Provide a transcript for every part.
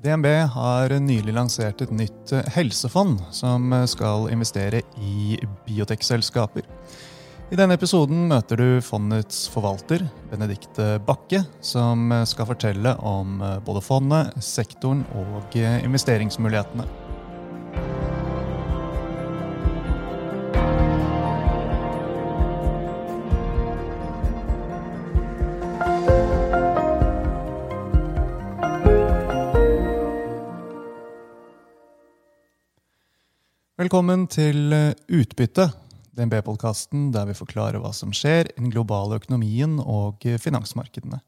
DNB har nylig lansert et nytt helsefond som skal investere i biotekselskaper. I denne episoden møter du fondets forvalter, Benedikte Bakke, som skal fortelle om både fondet, sektoren og investeringsmulighetene. Velkommen til eh, Utbytte, DNB-podkasten der vi forklarer hva som skjer i den globale økonomien og finansmarkedene.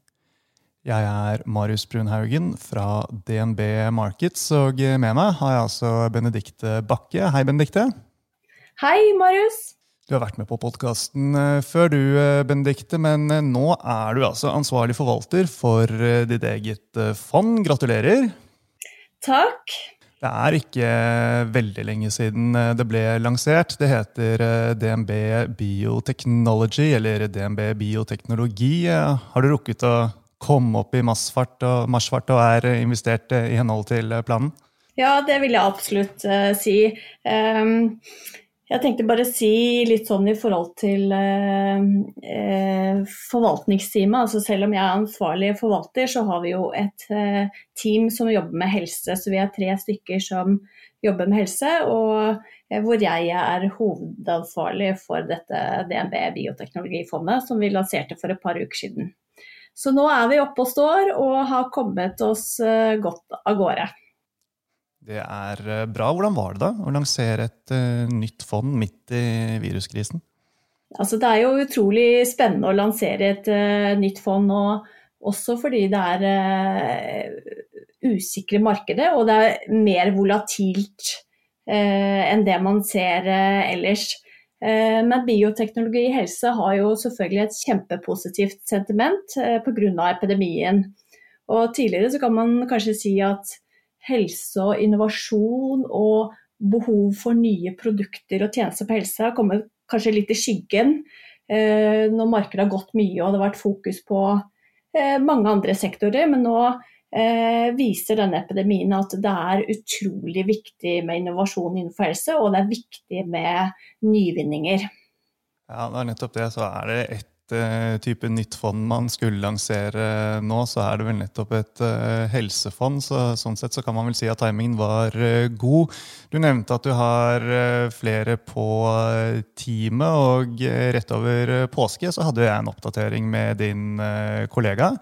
Jeg er Marius Brunhaugen fra DNB Markets, og med meg har jeg altså Benedikte Bakke. Hei, Benedikte. Hei, Marius. Du har vært med på podkasten eh, før du, eh, Benedikte, men nå er du altså ansvarlig forvalter for ditt eget fond. Gratulerer. Takk. Det er ikke veldig lenge siden eh, det ble lansert. Det heter eh, DNB Biotechnology, eller DNB Bioteknologi. Har du rukket å komme opp i marsfart og, marsfart og er investert i henhold til planen? Ja, det vil jeg absolutt si. Um, jeg tenkte bare si litt sånn i forhold til eh, eh, forvaltningsteamet. Altså selv om jeg er ansvarlig forvalter, så har vi jo et eh, team som jobber med helse. Så vi er tre stykker som jobber med helse, og eh, hvor jeg er hovedansvarlig for dette DNB bioteknologifondet som vi lanserte for et par uker siden. Så nå er vi oppe og står og har kommet oss eh, godt av gårde. Det er eh, bra. Hvordan var det da å lansere et uh, nytt fond midt i viruskrisen? Altså, det er jo utrolig spennende å lansere et uh, nytt fond nå, også fordi det er uh, usikre markedet, og det er mer volatilt enn det man ser ellers. Men bioteknologi i helse har jo selvfølgelig et kjempepositivt sentiment pga. epidemien. Og tidligere så kan man kanskje si at helse og innovasjon og behov for nye produkter og tjenester på helse har kommet kanskje litt i skyggen eh, når markedet har gått mye og det har vært fokus på eh, mange andre sektorer. Men nå eh, viser denne epidemien at det er utrolig viktig med innovasjon innenfor helse, og det er viktig med nyvinninger. Ja, det er nettopp det. Så er det uh, type nytt fond man skulle lansere nå, så er det vel nettopp et uh, helsefond. Så, sånn sett så kan man vel si at timingen var uh, god. Du nevnte at du har flere på teamet, og rett over påske så hadde jeg en oppdatering med din kollega.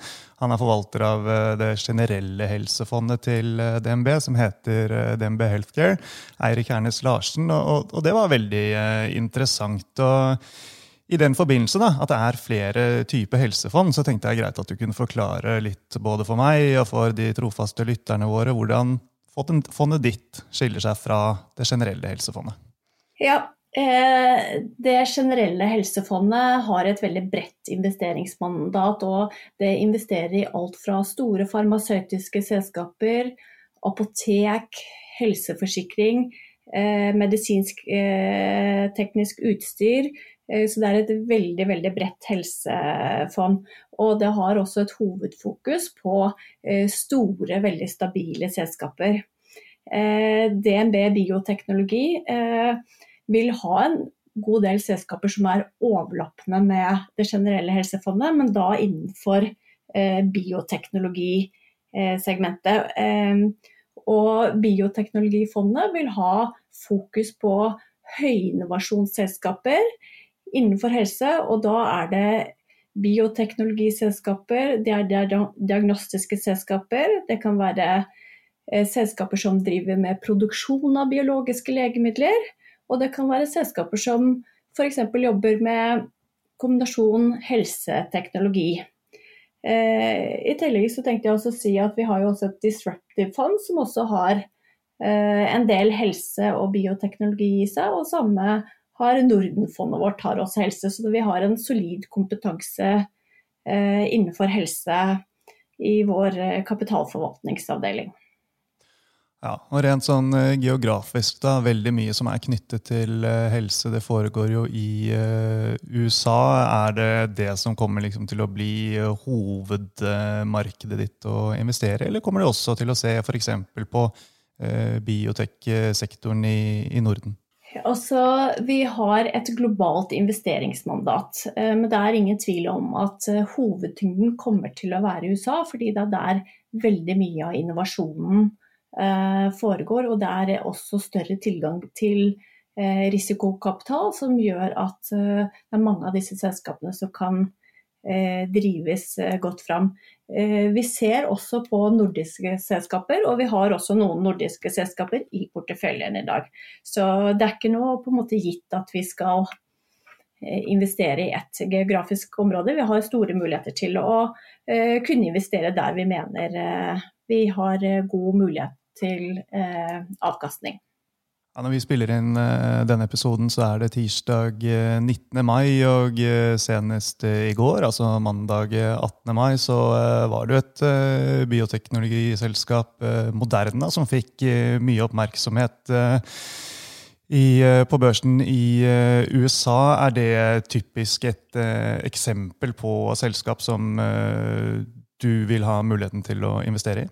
Han er forvalter av det generelle helsefondet til DNB, som heter DNB Healthcare. Eirik Hernes Larsen. Og, og det var veldig interessant. og i den forbindelse da, at det er flere typer helsefond, så tenkte jeg greit at du kunne forklare litt både for meg og for de trofaste lytterne våre hvordan fondet ditt skiller seg fra det generelle helsefondet. Ja, eh, det generelle helsefondet har et veldig bredt investeringsmandat. og Det investerer i alt fra store farmasøytiske selskaper, apotek, helseforsikring, eh, medisinsk eh, utstyr, så det er et veldig, veldig bredt helsefond. Og det har også et hovedfokus på eh, store, veldig stabile selskaper. Eh, DNB bioteknologi vil ha en god del selskaper som er overlappende med det generelle helsefondet, men da innenfor bioteknologisegmentet. Og bioteknologifondet vil ha fokus på høyinnovasjonsselskaper innenfor helse, og da er det bioteknologiselskaper, det er diagnostiske selskaper, det kan være eh, selskaper som driver med produksjon av biologiske legemidler, og det kan være selskaper som f.eks. jobber med kombinasjon helseteknologi. Eh, I tillegg så tenkte jeg også å si at vi har jo også et disruptive fond som også har eh, en del helse og bioteknologi i seg, og samme har Nordenfondet vårt har også helse. Så vi har en solid kompetanse eh, innenfor helse i vår eh, kapitalforvaltningsavdeling. Ja, og Rent sånn uh, geografisk, da, veldig mye som er knyttet til helse, det foregår jo i USA. Er det det som kommer liksom til å bli hovedmarkedet ditt å investere eller kommer du også til å se f.eks. på biotech-sektoren i, i, Norden? Altså, vi har et globalt investeringsmandat, men det er ingen tvil om at hovedtyngden kommer til å være i USA, fordi det er der veldig mye av innovasjonen Eh, foregår. Og det er også større tilgang til eh, risikokapital, som gjør at eh, det er mange av disse selskapene som kan drives godt fram. Vi ser også på nordiske selskaper, og vi har også noen nordiske selskaper i porteføljen i dag. Så det er ikke noe på en måte gitt at vi skal investere i ett geografisk område. Vi har store muligheter til å kunne investere der vi mener vi har god mulighet til eh, avkastning. Ja, når vi spiller inn uh, denne episoden, så er det tirsdag uh, eh, 19. mai. Og uh, senest i går, altså mandag 18. mai, så var det et bioteknologiselskap, Moderna, som fikk mye oppmerksomhet i, på børsen i USA. Er det typisk et eksempel på selskap som du vil ha muligheten til å investere i?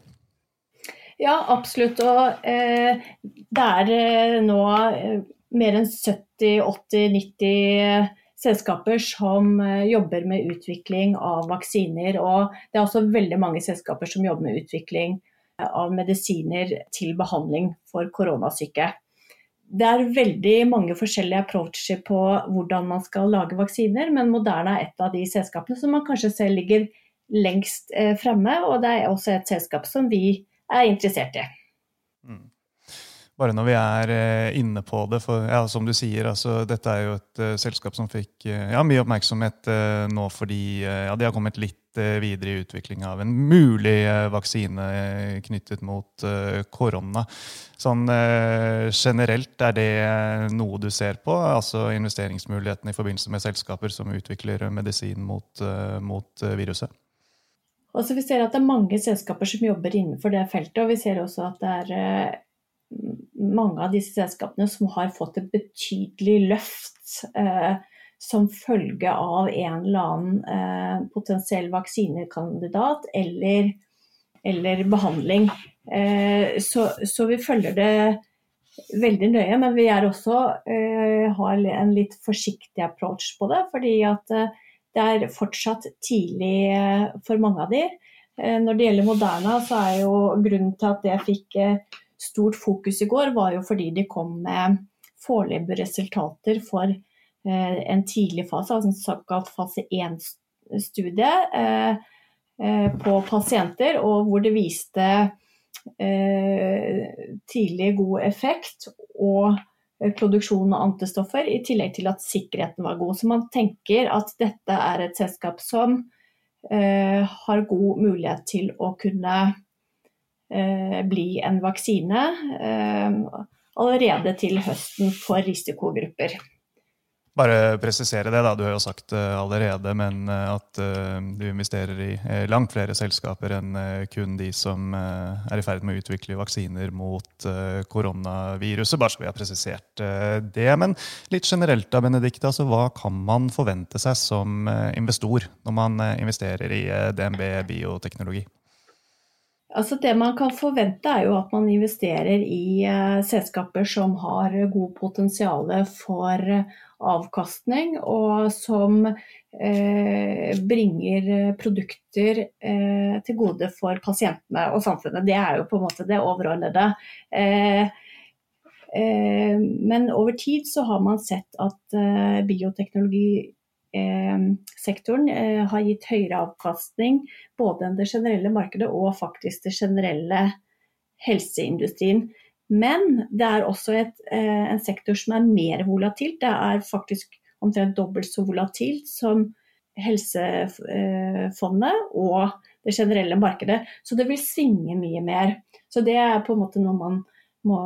Ja, absolutt. Og eh, det er eh, nå eh, mer enn 70-80-90 selskaper som eh, jobber med utvikling av vaksiner. Og det er også veldig mange selskaper som jobber med utvikling av medisiner til behandling for koronasyke. Det er veldig mange forskjellige approacher på hvordan man skal lage vaksiner, men Moderna er et av de selskapene som man kanskje ser ligger lengst fremme. Og det er også et selskap som vi er interessert i. Mm. Bare når vi er eh, inne på det, for ja, som du sier, altså, dette er jo et uh, selskap som fikk uh, ja, mye oppmerksomhet uh, nå fordi ja, de har kommet litt videre i utviklinga av en mulig vaksine knyttet mot korona. Sånn generelt, er det noe du ser på? Altså investeringsmulighetene i forbindelse med selskaper som utvikler medisin mot, mot viruset? Altså, vi ser at det er mange selskaper som jobber innenfor det feltet, og vi ser også at det er eh, mange av disse selskapene som har fått et betydelig løft eh, som følge av en eller annen eh, potensiell vaksinekandidat eller, eller behandling. Eh, så, så, vi følger det veldig nøye, men vi også, eh, har en litt forsiktig approach på det. fordi at eh, det er fortsatt tidlig eh, for mange av de. Eh, når det gjelder Moderna, så er jo grunnen til at det fikk eh, stort fokus i går, var jo fordi de kom med foreløpige resultater for en tidlig fase, altså en såkalt fase 1-studie på pasienter, og hvor det viste tidlig god effekt og produksjon av antistoffer, i tillegg til at sikkerheten var god. Så man tenker at dette er et selskap som eh, har god mulighet til å kunne eh, bli en vaksine eh, allerede til høsten for risikogrupper. Bare presisere det, da. Du har jo sagt det allerede, men eh, at eh, du investerer i eh, langt flere selskaper enn kun de som er i ferd med å utvikle vaksiner mot koronaviruset. Bare så vi har presisert det. Men litt generelt da, Benedicte. altså, hva kan man forvente seg som investor når man investerer i DNB bioteknologi? Altså det man kan forvente er jo at man investerer i uh, selskaper som har god potensial for avkastning, og som uh, bringer produkter til gode for pasientene og samfunnet. Det er jo på en måte det overordnede. men over tid så har man sett at bioteknologi Eh, sektoren eh, har gitt høyere avkastning både enn det generelle markedet og faktisk det generelle helseindustrien. Men det er også et, eh, en sektor som er mer volatilt. Det er faktisk omtrent dobbelt så volatilt som helsefondet og det generelle markedet. Så det vil svinge mye mer. Så det er på en måte noe man må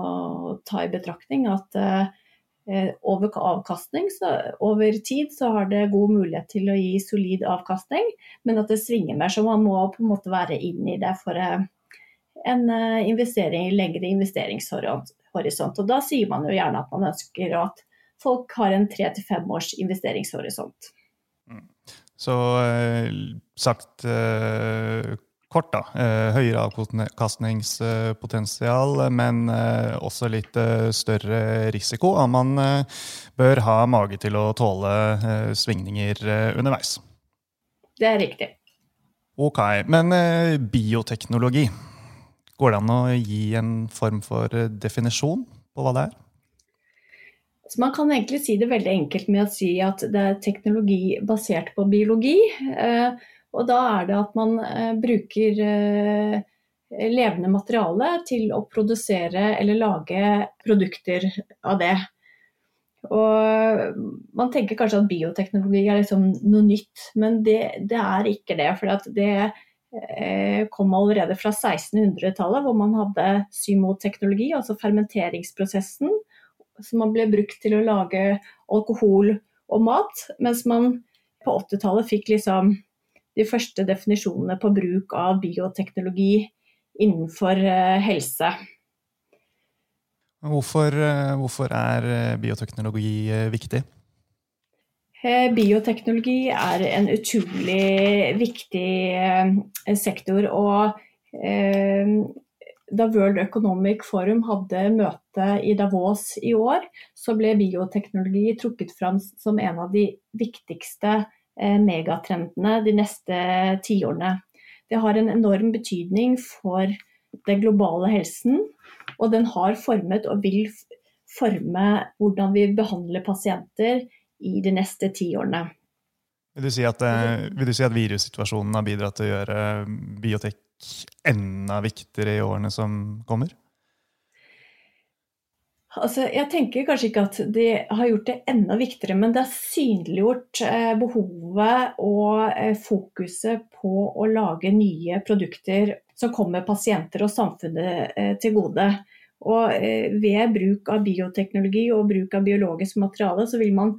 ta i betraktning. At Eh, over avkastning. Så over tid så har det god mulighet til å gi solid avkastning, men at det svinger mer. Så man må på en måte være inn i det for en investering, lengre investeringshorisont. Og da sier man jo gjerne at man ønsker at folk har en tre til fem års investeringshorisont. Mm. Så sagt kort, da. Eh, høyere avkastningspotensial, men eh, også litt eh, større risiko. Og man bør ha mage til å tåle svingninger underveis. Det er riktig. Ok. Men bioteknologi, går det an å gi en form for definisjon på hva det er? Så man kan egentlig si det veldig enkelt med å si at det er teknologi basert på biologi. Og da er det at man eh, bruker eh, levende materiale til å produsere eller lage produkter av det. Og man tenker kanskje at bioteknologi er liksom noe nytt, men det, det er ikke det. For det eh, kom allerede fra 1600-tallet, hvor man hadde symoteknologi, altså fermenteringsprosessen, som man ble brukt til å lage alkohol og mat. Mens man på 80-tallet fikk liksom de første definisjonene på bruk av bioteknologi innenfor eh, helse. Hvorfor, eh, hvorfor er eh, bioteknologi viktig? Bioteknologi er en utrolig viktig sektor. Og da World Economic Forum hadde møte i Davos i år, så ble bioteknologi trukket fram som en av de viktigste megatrendene de neste tiårene. Det har en enorm betydning for den globale helsen, og den har formet og vil forme hvordan vi behandler pasienter i de neste tiårene. Vil si eh, vil du si at virussituasjonen har bidratt til å gjøre biotek enda viktigere i årene som kommer? Altså, jeg tenker kanskje ikke at de har gjort det enda viktigere, men det har synliggjort eh, behovet og eh, fokuset på å lage nye produkter som kommer pasienter og samfunnet eh, til gode. Og eh, ved bruk av bioteknologi og bruk av biologisk materiale, så vil man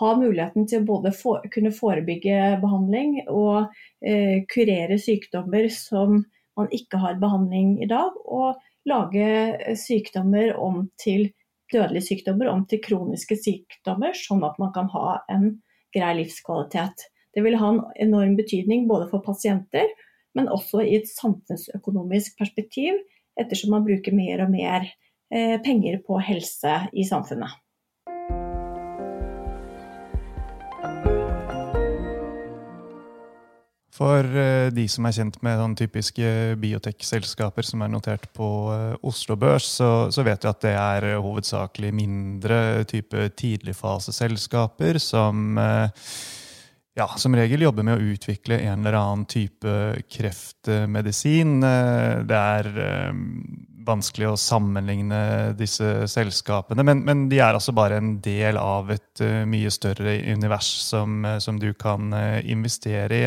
ha muligheten til å både for, kunne forebygge behandling og eh, kurere sykdommer som man ikke har behandling i dag. og lage eh, sykdommer om til dødelige sykdommer om til kroniske sykdommer, sånn at man kan ha en grei livskvalitet. Det vil ha en enorm betydning både for pasienter, men også i et samfunnsøkonomisk perspektiv, ettersom man bruker mer og mer eh, penger på helse i samfunnet. For eh, de som er kjent med sånn typiske biotech-selskaper som er notert på eh, Oslo Børs, så, så, vet vi at det er eh, hovedsakelig mindre type tidligfaseselskaper som ja, som regel jobber med å utvikle en eller annen type kreftmedisin. Det er vanskelig å sammenligne disse selskapene, men, men, de er altså bare en del av et mye større univers som, som du kan investere i.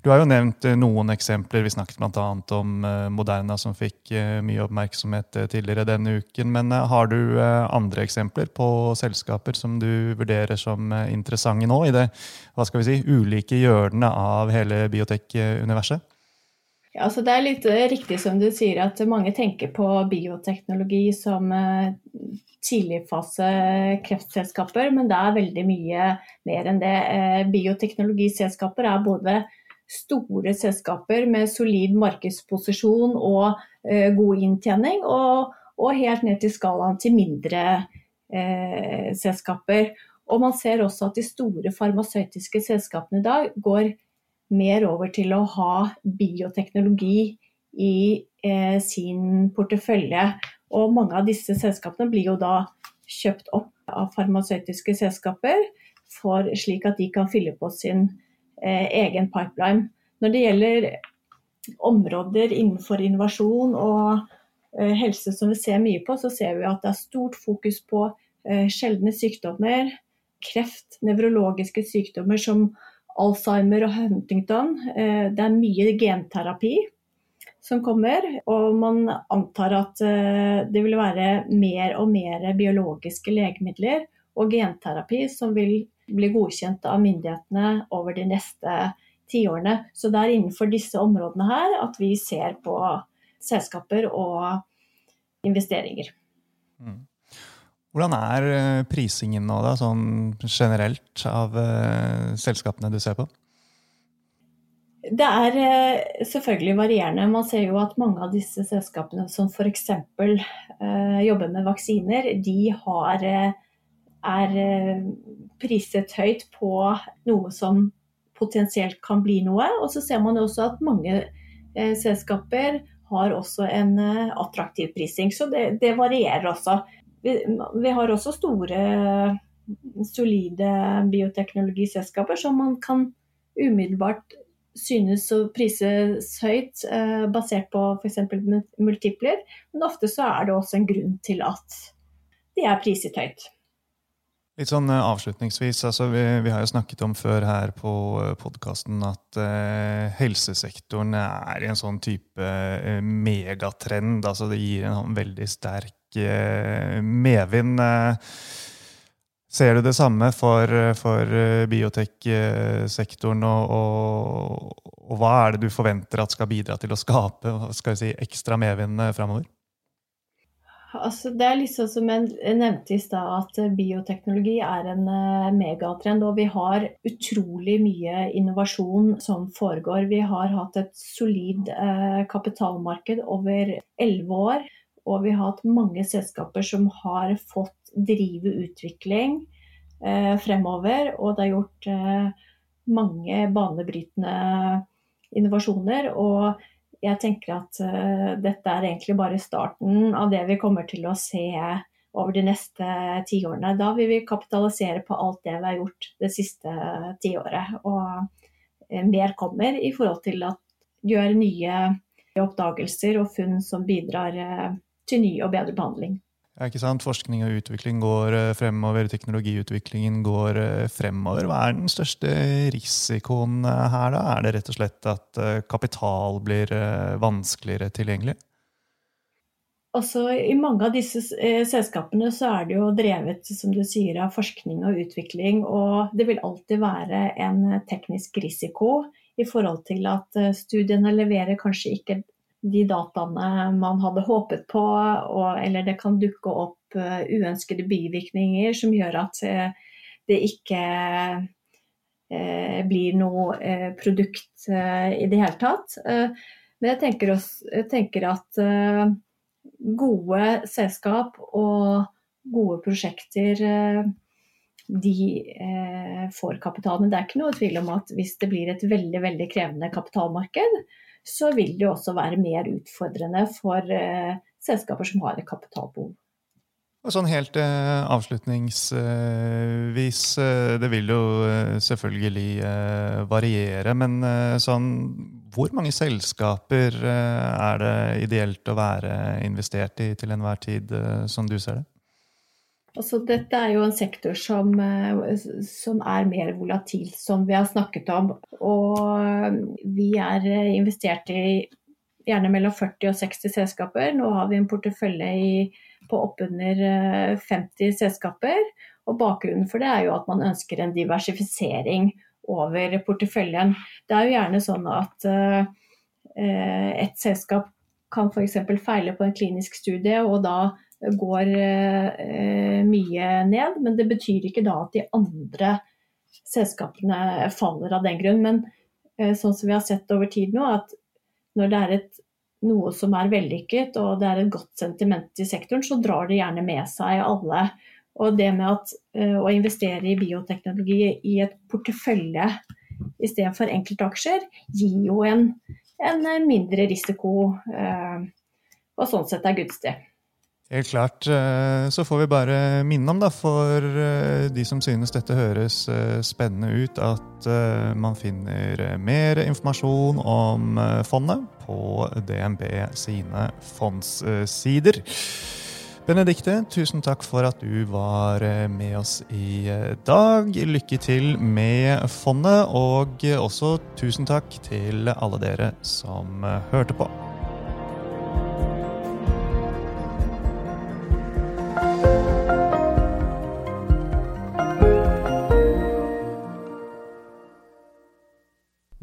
Du har jo nevnt eh, noen eksempler. Vi snakket bl.a. om eh, Moderna, som fikk eh, mye oppmerksomhet tidligere denne uken. Men har du andre eksempler på selskaper som du vurderer som interessante nå, i det hva skal vi si, ulike hjørnene av hele biotek-universet? Ja, så det er litt riktig som du sier at mange tenker på bioteknologi som tidligfase kreftselskaper, men det er veldig mye mer enn det. Bioteknologiselskaper er både store selskaper med solid markedsposisjon og eh, god inntjening, og, og, helt ned til skalaen til mindre eh, selskaper. Og man ser også at de store farmasøytiske selskapene i dag går mer over til å ha bioteknologi i eh, sin portefølje. Og mange av disse selskapene blir jo da kjøpt opp av farmasøytiske selskaper, for, slik at de kan fylle på sin Eh, egen pipeline. Når det gjelder områder innenfor innovasjon og eh, helse som vi ser mye på, så ser vi at det er stort fokus på eh, sjeldne sykdommer, kreft, nevrologiske sykdommer som Alzheimer og Huntington. Det er mye genterapi som kommer, og man antar at det vil være mer og mer biologiske legemidler og genterapi som vil bli godkjent av myndighetene over de neste tiårene. Så det er innenfor disse områdene her at vi ser på selskaper og investeringer. Mm. Hvordan er eh, prisingen nå, da, sånn generelt, av uh, selskapene du ser på? Det er uh, selvfølgelig varierende. Man ser jo at mange av disse selskapene som f.eks. Uh, jobber med vaksiner, de har, er priset høyt på noe som potensielt kan bli noe. Og så ser man også at mange selskaper har også en attraktiv prising. Så det, det varierer også. Vi, vi, har også store, solide bioteknologiselskaper som man kan umiddelbart synes å prises høyt, eh, basert på f.eks. multipler. Men ofte så er det også en grunn til at de er priset høyt. Litt sånn eh, avslutningsvis, altså vi, vi, har jo snakket om før her på eh, podkasten at eh, helsesektoren er i en sånn type eh, megatrend. altså Det gir en sånn veldig sterk Eh, medvind. Eh, ser du det samme for, for eh, bioteksektoren, og, og, og, hva er det du forventer at skal bidra til å skape skal si, ekstra medvind framover? Altså, det er liksom som jeg nevnte i stad, at bioteknologi er en megatrend. Og vi har utrolig mye innovasjon som foregår. Vi har hatt et solid kapitalmarked over elleve år. Og vi har hatt mange selskaper som har fått drive utvikling eh, fremover. Og det er gjort eh, mange banebrytende innovasjoner. Og jeg tenker at eh, dette er egentlig bare starten av det vi kommer til å se over de neste tiårene. Da vil vi kapitalisere på alt det vi har gjort det siste tiåret. Og uh, mer kommer i forhold til å gjøre nye oppdagelser og funn som bidrar uh, til ny og bedre behandling. Ja, ikke sant? Forskning og utvikling går eh, fremover, teknologiutviklingen går eh, fremover. Hva er den største risikoen eh, her, da? Er det rett og slett at kapital blir vanskeligere tilgjengelig? Også I mange av disse selskapene så er det jo drevet som du sier, av forskning og utvikling. Og det vil alltid være en teknisk risiko i forhold til at studiene leverer kanskje ikke de dataene man hadde håpet på, og, eller det kan dukke opp uh, uønskede bivirkninger som gjør at uh, det ikke uh, blir noe produkt i det hele tatt. men jeg tenker, også, jeg tenker at gode selskap og gode prosjekter de får kapital. Men det er ikke noe tvil om at hvis det blir et veldig, veldig krevende kapitalmarked, så vil det også være mer utfordrende for eh, selskaper som har et kapitalbehov. Sånn helt eh, avslutningsvis, eh, det vil jo selvfølgelig variere, men sånn Hvor mange selskaper er det ideelt å være investert i til enhver tid, som du ser det? Altså, dette er jo en sektor som, eh, som, er mer volatil, som vi har snakket om. Og vi er investert i gjerne mellom 40 og 60 selskaper. Nå har vi en portefølje i, på oppunder 50 eh, selskaper. Og bakgrunnen for det er jo at man ønsker en diversifisering over porteføljen. Det er jo gjerne sånn at uh, et selskap kan f.eks. feile på en klinisk studie, og da går eh, mye ned. Men det betyr ikke da at de andre selskapene faller av den grunn. Men eh, sånn som vi har sett over tid nå, at når det er et, noe som er vellykket og det er et godt sentiment i sektoren, så drar det gjerne med seg alle. Og det med at, eh, å investere i bioteknologi i et portefølje istedenfor enkeltaksjer, gir jo en, en mindre risiko, og sånn sett er gunstig. Helt klart. Eh, så får vi bare minne om, da, for eh, de som synes dette høres eh, spennende ut, at man finner mer informasjon om fondet på DNB sine fondssider. Benedikte, tusen takk for at du var med oss i dag. Lykke til med fondet, og også tusen takk til alle dere som hørte på.